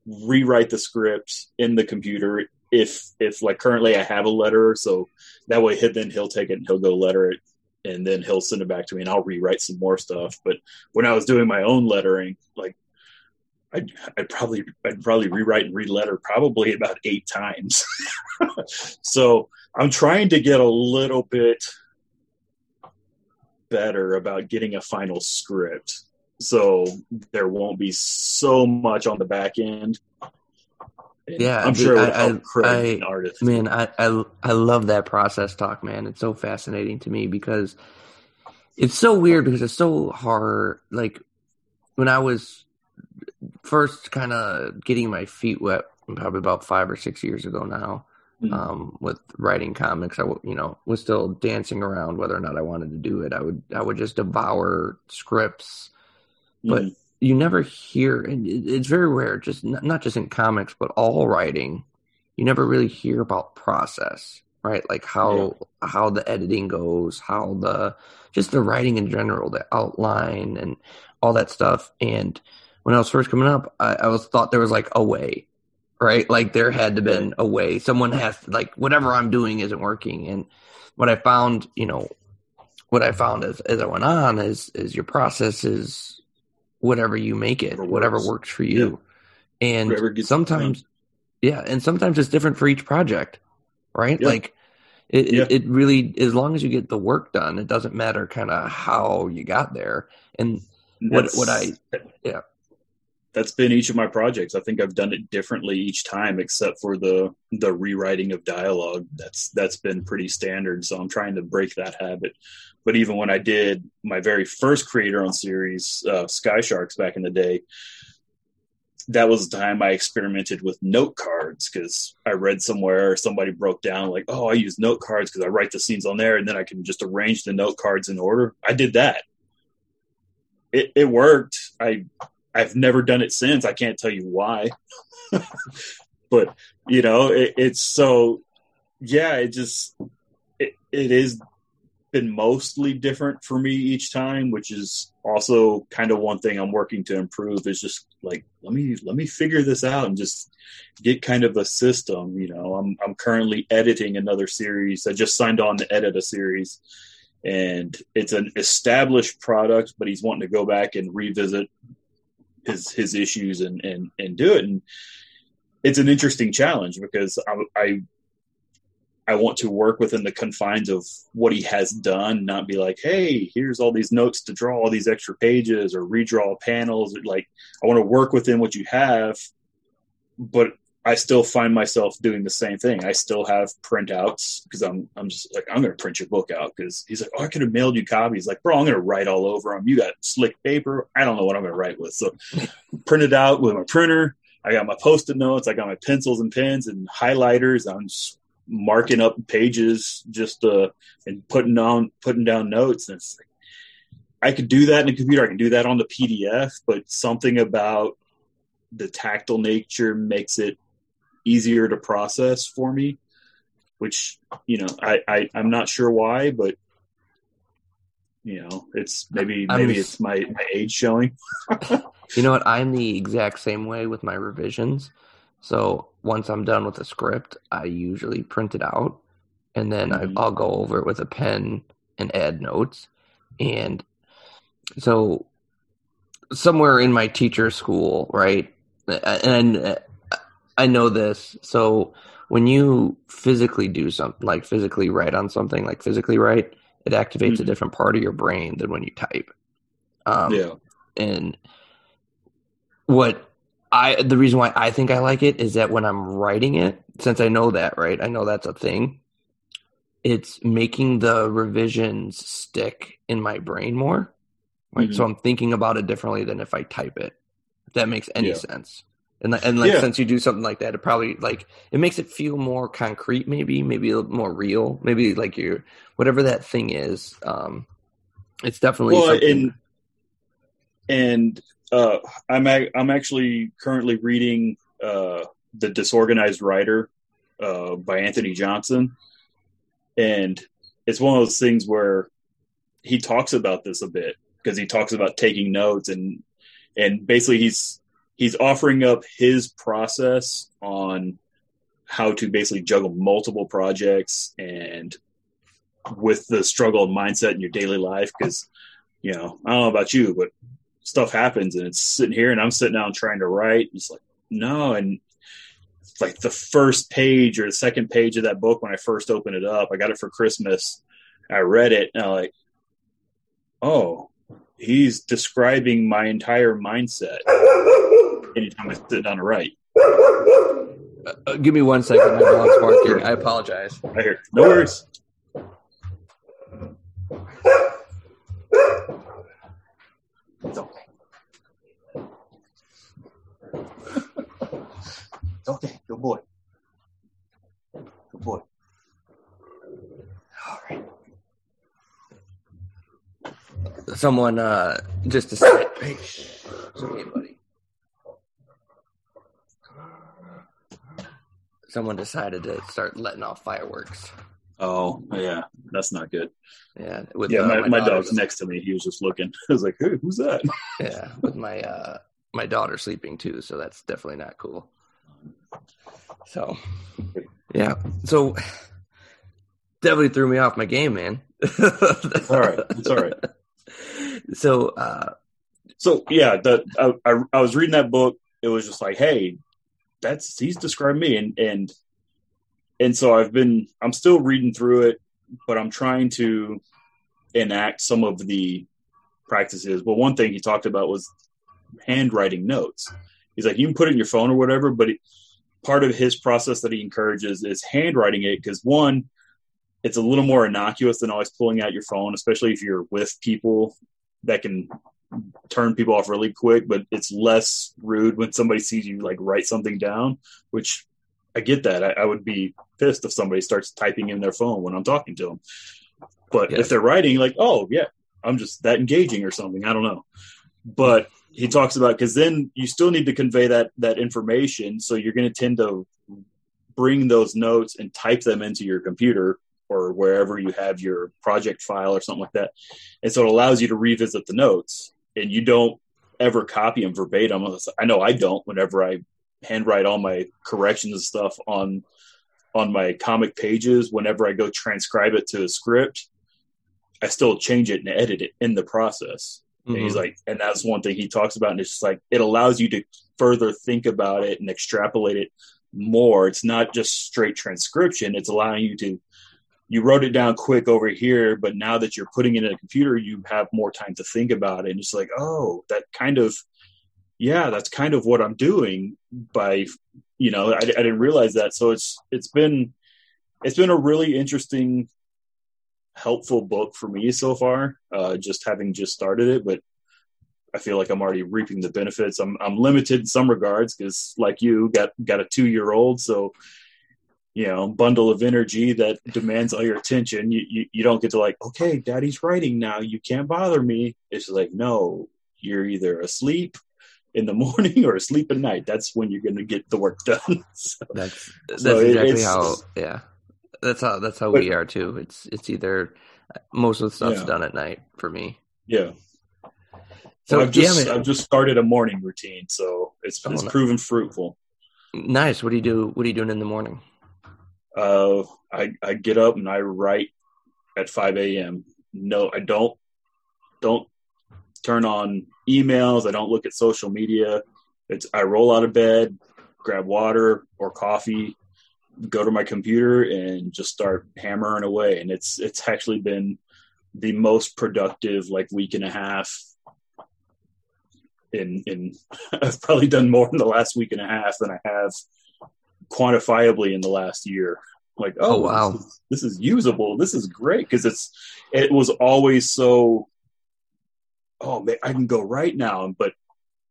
rewrite the script in the computer. If, if like currently I have a letter, so that way he, then he'll take it and he'll go letter it and then he'll send it back to me and I'll rewrite some more stuff. But when I was doing my own lettering, like I'd, I'd probably I'd probably rewrite and re-letter probably about eight times. so I'm trying to get a little bit better about getting a final script, so there won't be so much on the back end. And yeah, I'm sure I, I, I man, I, I I love that process talk, man. It's so fascinating to me because it's so weird because it's so hard. Like when I was first kind of getting my feet wet, probably about five or six years ago now, mm-hmm. um, with writing comics. I, you know, was still dancing around whether or not I wanted to do it. I would, I would just devour scripts, but mm-hmm. you never hear, and it's very rare. Just not just in comics, but all writing, you never really hear about process, right? Like how yeah. how the editing goes, how the just the writing in general, the outline, and all that stuff, and when I was first coming up, I, I was thought there was like a way, right? Like there had to been a way. Someone has to, like whatever I'm doing isn't working. And what I found, you know, what I found as as I went on is is your process is whatever you make it, whatever, whatever works for you. Yeah. And sometimes, yeah, and sometimes it's different for each project, right? Yeah. Like it, yeah. it, it really, as long as you get the work done, it doesn't matter kind of how you got there. And what what I yeah that's been each of my projects. I think I've done it differently each time, except for the the rewriting of dialogue. That's that's been pretty standard. So I'm trying to break that habit. But even when I did my very first creator on series, uh, Sky Sharks, back in the day, that was the time I experimented with note cards because I read somewhere or somebody broke down like, oh, I use note cards because I write the scenes on there and then I can just arrange the note cards in order. I did that. It, it worked. I I've never done it since. I can't tell you why. but you know, it, it's so yeah. It just it, it is been mostly different for me each time, which is also kind of one thing I'm working to improve. Is just like let me let me figure this out and just get kind of a system. You know, I'm I'm currently editing another series. I just signed on to edit a series and it's an established product, but he's wanting to go back and revisit his his issues and and and do it. And it's an interesting challenge because I, I I want to work within the confines of what he has done, not be like, hey, here's all these notes to draw all these extra pages or redraw panels. Like, I want to work within what you have, but I still find myself doing the same thing. I still have printouts because I'm I'm just like I'm going to print your book out because he's like, oh, I could have mailed you copies. Like, bro, I'm going to write all over them. You got slick paper. I don't know what I'm going to write with. So, print it out with my printer. I got my post-it notes. I got my pencils and pens and highlighters. I'm marking up pages just uh and putting on putting down notes. And it's like, I could do that in a computer. I can do that on the PDF, but something about the tactile nature makes it easier to process for me, which you know I, I I'm not sure why, but you know it's maybe maybe I'm, it's my my age showing. You know what? I'm the exact same way with my revisions. So once I'm done with the script, I usually print it out and then Mhm. I, I'll go over it with a pen and add notes. And so somewhere in my teacher school, right? And I know this. So when you physically do something, like physically write on something, like physically write, it activates a Mhm. different part of your brain than when you type. Um, yeah. and what I the reason why I think I like it is that when I'm writing it, since I know that, right? I know that's a thing. It's making the revisions stick in my brain more. Right. So I'm thinking about it differently than if I type it. If that makes any Yeah. sense. And and like Yeah. since you do something like that, it probably like it makes it feel more concrete, maybe, maybe a little more real, maybe like your whatever that thing is. Um, it's definitely Well, something. and and uh, I'm ac- I'm actually currently reading uh, the Disorganized Writer uh, by Anthony Johnson, and it's one of those things where he talks about this a bit because he talks about taking notes and and basically he's he's offering up his process on how to basically juggle multiple projects and with the struggle of mindset in your daily life because you know i don't know about you but stuff happens and it's sitting here and i'm sitting down trying to write. It's like no and like the first page or the second page of that book when i first opened it up i got it for christmas. I read it and i'm like oh he's describing my entire mindset anytime i sit down to write Uh, give me one second. My dog's barking. I apologize. i hear no worries It's okay. It's okay. Good boy. Good boy. All right. Someone uh, just decided. Hey, it's okay, buddy. Someone decided to start letting off fireworks. Oh, yeah. That's not good. Yeah, with Yeah, uh, my, my daughter's- dog's next to me. He was just looking. I was like, hey, who's that? Yeah, with my uh, my daughter sleeping too, so that's definitely not cool. So, yeah, so definitely threw me off my game, man. It's all right. It's all right. So, uh, So yeah, the I, I, I was reading that book. It was just like, hey, that's he's described me, and and and so I've been I'm still reading through it, but I'm trying to enact some of the practices. But one thing he talked about was handwriting notes. He's like, you can put it in your phone or whatever, but it, part of his process that he encourages is handwriting it because one, it's a little more innocuous than always pulling out your phone, especially if you're with people that can turn people off really quick, but it's less rude when somebody sees you like write something down, which I get that. I, I would be pissed if somebody starts typing in their phone when I'm talking to them. But Yes. if they're writing, like, oh, yeah, I'm just that engaging or something. I don't know. But he talks about because then you still need to convey that that information. So you're going to tend to bring those notes and type them into your computer or wherever you have your project file or something like that. And so it allows you to revisit the notes and you don't ever copy them verbatim. I know I don't whenever I handwrite all my corrections and stuff on on my comic pages whenever I go transcribe it to a script I still change it and edit it in the process and he's mhm. like and that's one thing he talks about and it's just like it allows you to further think about it and extrapolate it more it's not just straight transcription it's allowing you to you wrote it down quick over here but now that you're putting it in a computer you have more time to think about it and it's like oh that kind of yeah that's kind of what i'm doing by you know I, I didn't realize that so it's it's been it's been a really interesting helpful book for me so far uh just having just started it but I feel like I'm already reaping the benefits. I'm I'm limited in some regards because, like you, got got a two year old, so you know, bundle of energy that demands all your attention. You, you you don't get to like, okay, daddy's writing now. You can't bother me. It's like, no, you're either asleep in the morning or asleep at night. That's when you're going to get the work done. so, That's that's So exactly how. Yeah, that's how that's how But- we are too. It's it's either uh, most of the stuff's Yeah. done at night for me. yeah, So I've just I've just started a morning routine, so it's oh, it's proven fruitful. Nice. What do you do? What are you doing in the morning? Uh, I I get up and I write at five a.m. No, I don't don't turn on emails. I don't look at social media. It's I roll out of bed, grab water or coffee, go to my computer and just start hammering away. And it's it's actually been the most productive like week and a half in in I've probably done more in the last week and a half than I have quantifiably in the last year. Like, oh, oh wow, this is, this is usable. This is great because it's it was always so. Oh man, I can go right now, but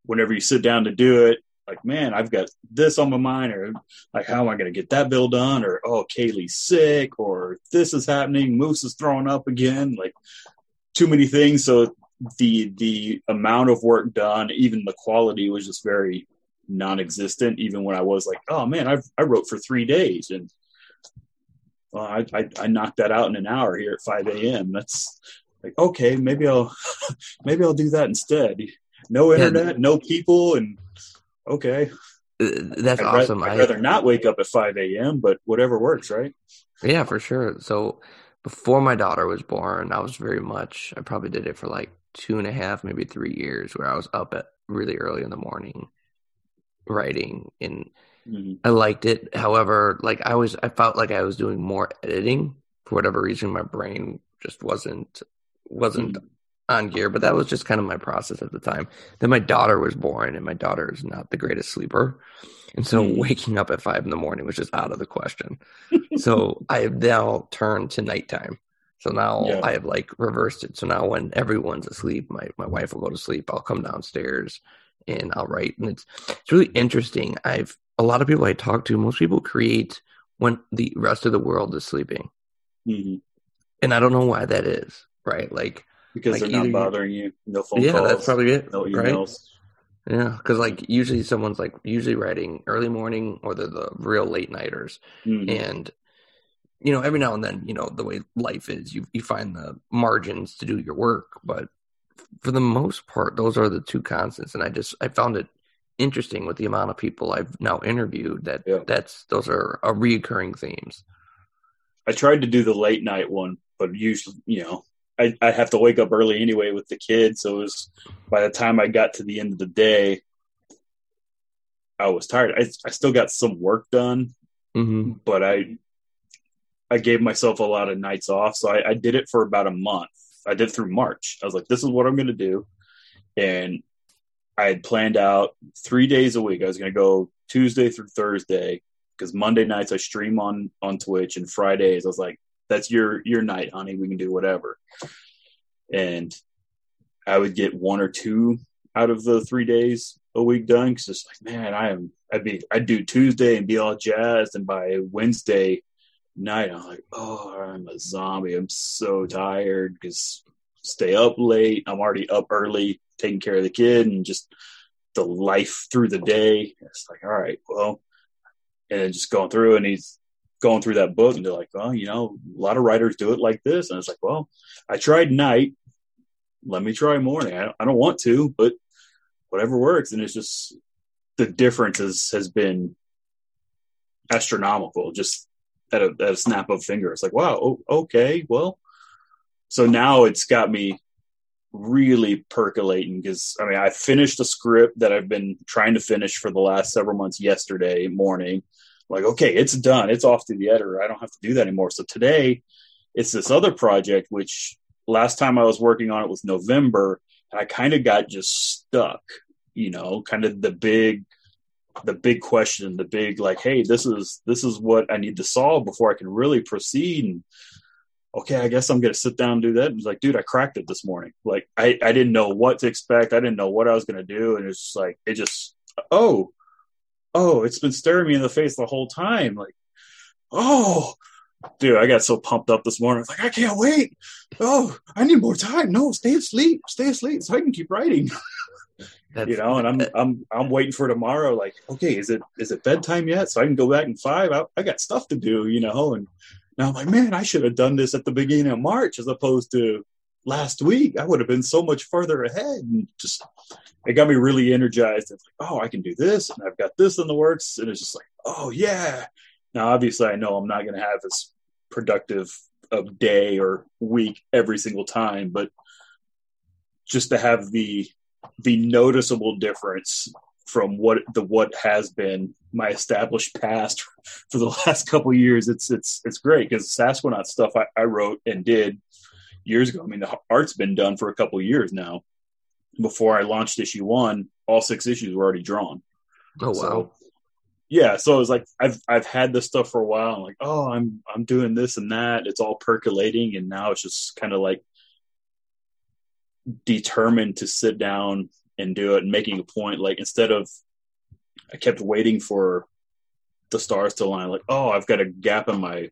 whenever you sit down to do it, like, man, I've got this on my mind, or like, how am I going to get that bill done? Or, oh, Kaylee's sick, or this is happening, Moose is throwing up again. Like, too many things. So the the amount of work done, even the quality, was just very non-existent. Even when I was like, oh man, I I wrote for three days, and well, I, I I knocked that out in an hour here at five a.m. That's like okay, maybe I'll maybe I'll do that instead. No internet, yeah. no people, and okay. Uh, that's I'd awesome. I'd rather not wake up at 5 a.m., but whatever works, right? Yeah, for sure. So before my daughter was born, I was very much, I probably did it for like two and a half, maybe three years where I was up at really early in the morning writing and mm-hmm. I liked it. However, like I was, I felt like I was doing more editing for whatever reason. My brain just wasn't, wasn't mm-hmm on gear, but that was just kind of my process at the time. Then my daughter was born, and my daughter is not the greatest sleeper. And so mm. waking up at five in the morning was just out of the question. so I have now turned to nighttime. So now yeah. I have like reversed it. So now when everyone's asleep, my, my wife will go to sleep. I'll come downstairs and I'll write. And it's it's really interesting. I've a lot of people I talk to, most people create when the rest of the world is sleeping. Mm-hmm. And I don't know why that is, right? Like because like they're not bothering you. No phone yeah, calls. Yeah, that's probably it. No emails. Right? Yeah, because like usually someone's like usually writing early morning or they're the real late nighters, mm-hmm. and you know every now and then you know the way life is, you you find the margins to do your work, but for the most part, those are the two constants. And I just I found it interesting with the amount of people I've now interviewed that yeah. that's those are a reoccurring themes. I tried to do the late night one, but usually, you know, I, I have to wake up early anyway with the kids. So it was by the time I got to the end of the day, I was tired. I, I still got some work done, mm-hmm. but I I gave myself a lot of nights off. So I, I did it for about a month. I did through March. I was like, this is what I'm going to do. And I had planned out three days a week. I was going to go Tuesday through Thursday because Monday nights I stream on on Twitch and Fridays I was like, that's your your night, honey. We can do whatever. And I would get one or two out of the three days a week done because it's like, man, I am. I'd be. I'd do Tuesday and be all jazzed, and by Wednesday night, I'm like, oh, I'm a zombie. I'm so tired because stay up late. I'm already up early taking care of the kid and just the life through the day. It's like, all right, well, and just going through, and he's going through that book and they're like, well, you know, a lot of writers do it like this. And it's like, well, I tried night. Let me try morning. I don't, I don't want to, but whatever works. And it's just the difference has, has been astronomical just at a, at a snap of finger. It's like, wow, okay, well, so now it's got me really percolating because I mean I finished a script that I've been trying to finish for the last several months yesterday morning like, okay, it's done. It's off to the editor. I don't have to do that anymore. So today it's this other project, which last time I was working on it was November. And I kind of got just stuck, you know, kind of the big, the big question, the big like, hey, this is this is what I need to solve before I can really proceed. And okay, I guess I'm gonna sit down and do that. And it's like, dude, I cracked it this morning. Like I, I didn't know what to expect. I didn't know what I was gonna do. And it's like it just oh, oh, it's been staring me in the face the whole time. Like, oh, dude, I got so pumped up this morning. I was like, I can't wait. Oh, I need more time. No, stay asleep, stay asleep, so I can keep writing. you know, and I'm I'm I'm waiting for tomorrow. Like, okay, is it is it bedtime yet? So I can go back in five. I, I got stuff to do, you know. And now I'm like, man, I should have done this at the beginning of March as opposed to last week, I would have been so much further ahead. And just, it got me really energized. It's like, oh, I can do this. And I've got this in the works. And it's just like, oh, yeah. Now, obviously, I know I'm not going to have as productive a day or week every single time, but just to have the the noticeable difference from what the what has been my established past for the last couple years. It's it's it's great because sasquatch stuff I, I, wrote and did years ago. I mean the art's been done for a couple years now. Before i launched issue one all six issues were already drawn. Oh wow. so, yeah so it was like i've i've had this stuff for a while. I'm like oh i'm i'm doing this and that. It's all percolating and now it's just kind of like determined to sit down and do it and making a point like instead of i kept waiting for the stars to line like oh i've got a gap in my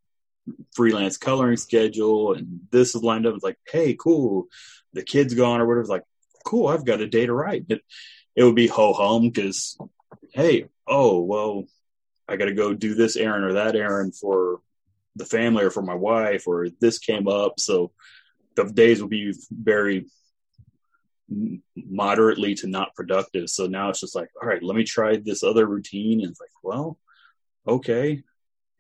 freelance coloring schedule and this is lined up. It's like hey cool. The kid's gone or whatever. It's like cool i've got a day to write. It, it would be ho hum because hey oh well i got to go do this errand or that errand for the family or for my wife or this came up. So the days would be very moderately to not productive. So now it's just like, all right, let me try this other routine. And it's like, well, okay,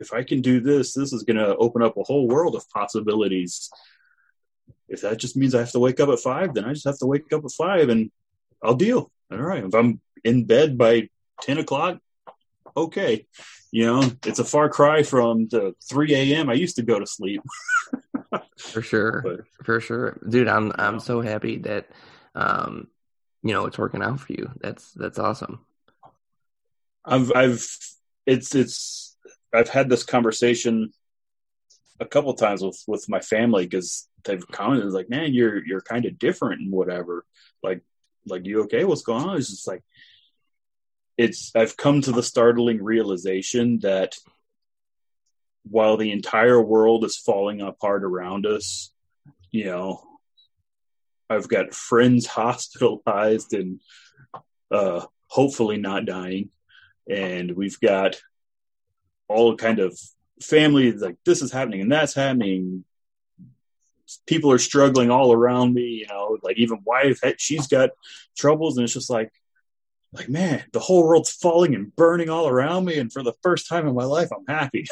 if I can do this, this is going to open up a whole world of possibilities. If that just means I have to wake up at five, then I just have to wake up at five and I'll deal. All right. If I'm in bed by 10 o'clock, okay. You know, it's a far cry from the 3 a.m. I used to go to sleep. for sure. But, for sure. Dude, I'm, I'm so happy that um, you know, it's working out for you. That's that's awesome. I've I've it's it's I've had this conversation a couple times with with my family because they've commented like, "Man, you're you're kind of different and whatever." Like, like you okay? What's going on? It's just like it's. I've come to the startling realization that while the entire world is falling apart around us, you know, I've got friends hospitalized and uh, hopefully not dying, and we've got all kind of family like this is happening and that's happening. People are struggling all around me, you know, like even wife, she's got troubles, and it's just like, like man, the whole world's falling and burning all around me, and for the first time in my life, I'm happy.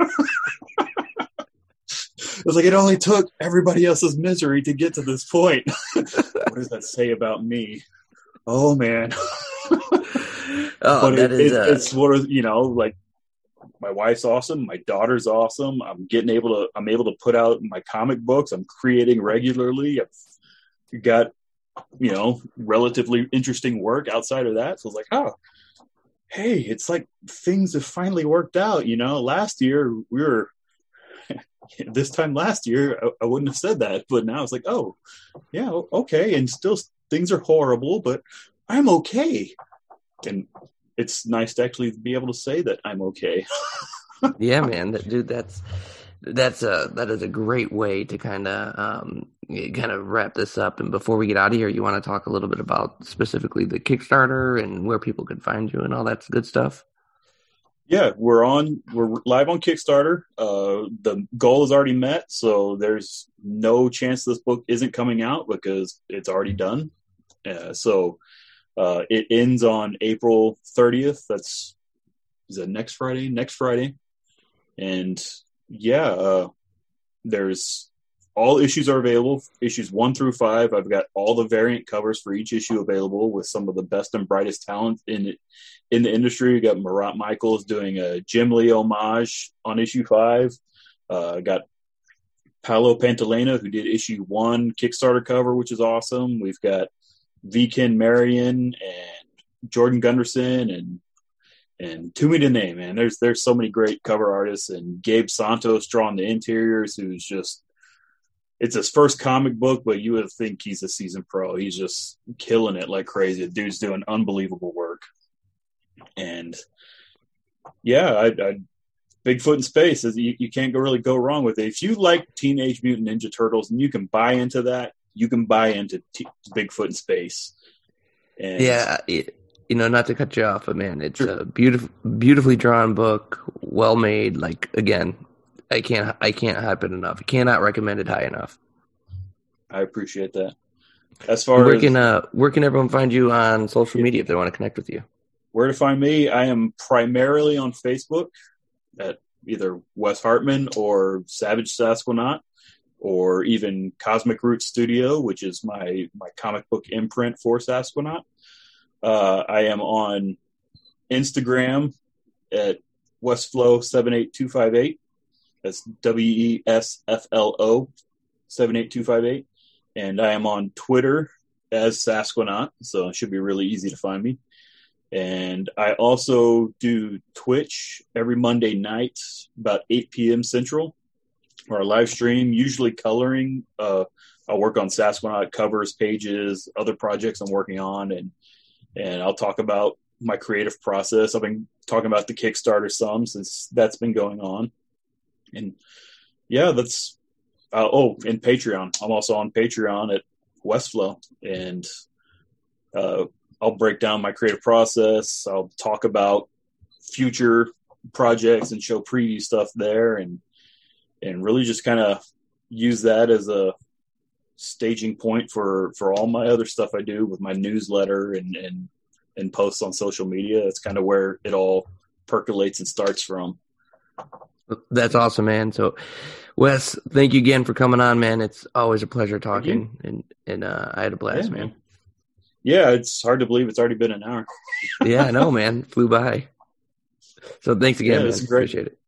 It's like it only took everybody else's misery to get to this point. what does that say about me? Oh man. oh, but it, is, it, uh... it's what you know, like my wife's awesome, my daughter's awesome. I'm getting able to I'm able to put out my comic books. I'm creating regularly. I've got you know relatively interesting work outside of that. So it's like, oh, hey, it's like things have finally worked out. You know, last year we were this time last year, I, I, wouldn't have said that, but now it's like, oh, yeah, okay, and still things are horrible, but I'm okay, and it's nice to actually be able to say that I'm okay. yeah, man, that, dude, that's that's a that is a great way to kind of um, kind of wrap this up. And before we get out of here, you want to talk a little bit about specifically the Kickstarter and where people can find you and all that good stuff. Yeah, we're on. We're live on Kickstarter. Uh, the goal is already met, so there's no chance this book isn't coming out because it's already done. Uh, so uh, it ends on April 30th. That's is that next Friday? Next Friday, and yeah, uh, there's all issues are available. Issues one through five. I've got all the variant covers for each issue available with some of the best and brightest talent in in the industry. We got Marat Mychaels doing a Jim Lee homage on issue five. Uh, got Paolo Pantalena who did issue one Kickstarter cover, which is awesome. We've got Viken Marion and Jordan Gunderson and and too many to name, man. There's there's so many great cover artists and Gabe Santos drawing the interiors, who's just it's his first comic book, but you would think he's a seasoned pro. He's just killing it like crazy. The dude's doing unbelievable work. And yeah, I, I Bigfoot in space is you, you can't go really go wrong with it. If you like Teenage Mutant Ninja Turtles and you can buy into that, you can buy into T- Bigfoot in space. And yeah, it, you know, not to cut you off, but man, it's sure. a beautiful, beautifully drawn book, well made. Like again, I can't I can't hype it enough. I cannot recommend it high enough. I appreciate that. As far Where as can uh, where can everyone find you on social media if they want to connect with you? where to find me, I am primarily on Facebook at either Wes Hartman or Savage Sasquatch, or even Cosmic Root Studio, which is my my comic book imprint for Sasquatch. Uh, I am on Instagram at Wesflo78258. That's W E S F L O 78258. And I am on Twitter as Sasquatch, so it should be really easy to find me. And I also do Twitch every Monday night, about 8 p.m. Central, or live stream, usually coloring. Uh, I'll work on Sasquatch covers, pages, other projects I'm working on, and and I'll talk about my creative process. I've been talking about the Kickstarter some since that's been going on, and yeah, that's uh, oh, and Patreon. I'm also on Patreon at Wesflo, and uh, I'll break down my creative process. I'll talk about future projects and show preview stuff there, and and really just kind of use that as a staging point for for all my other stuff I do with my newsletter and and and posts on social media. That's kind of where it all percolates and starts from. That's awesome, man. So, Wes, thank you again for coming on, man. It's always a pleasure talking, and and uh, I had a blast, Yeah, man. man. Yeah, it's hard to believe it's already been an hour. yeah, I know, man. Flew by. So thanks again, Yeah, man. great. Appreciate it.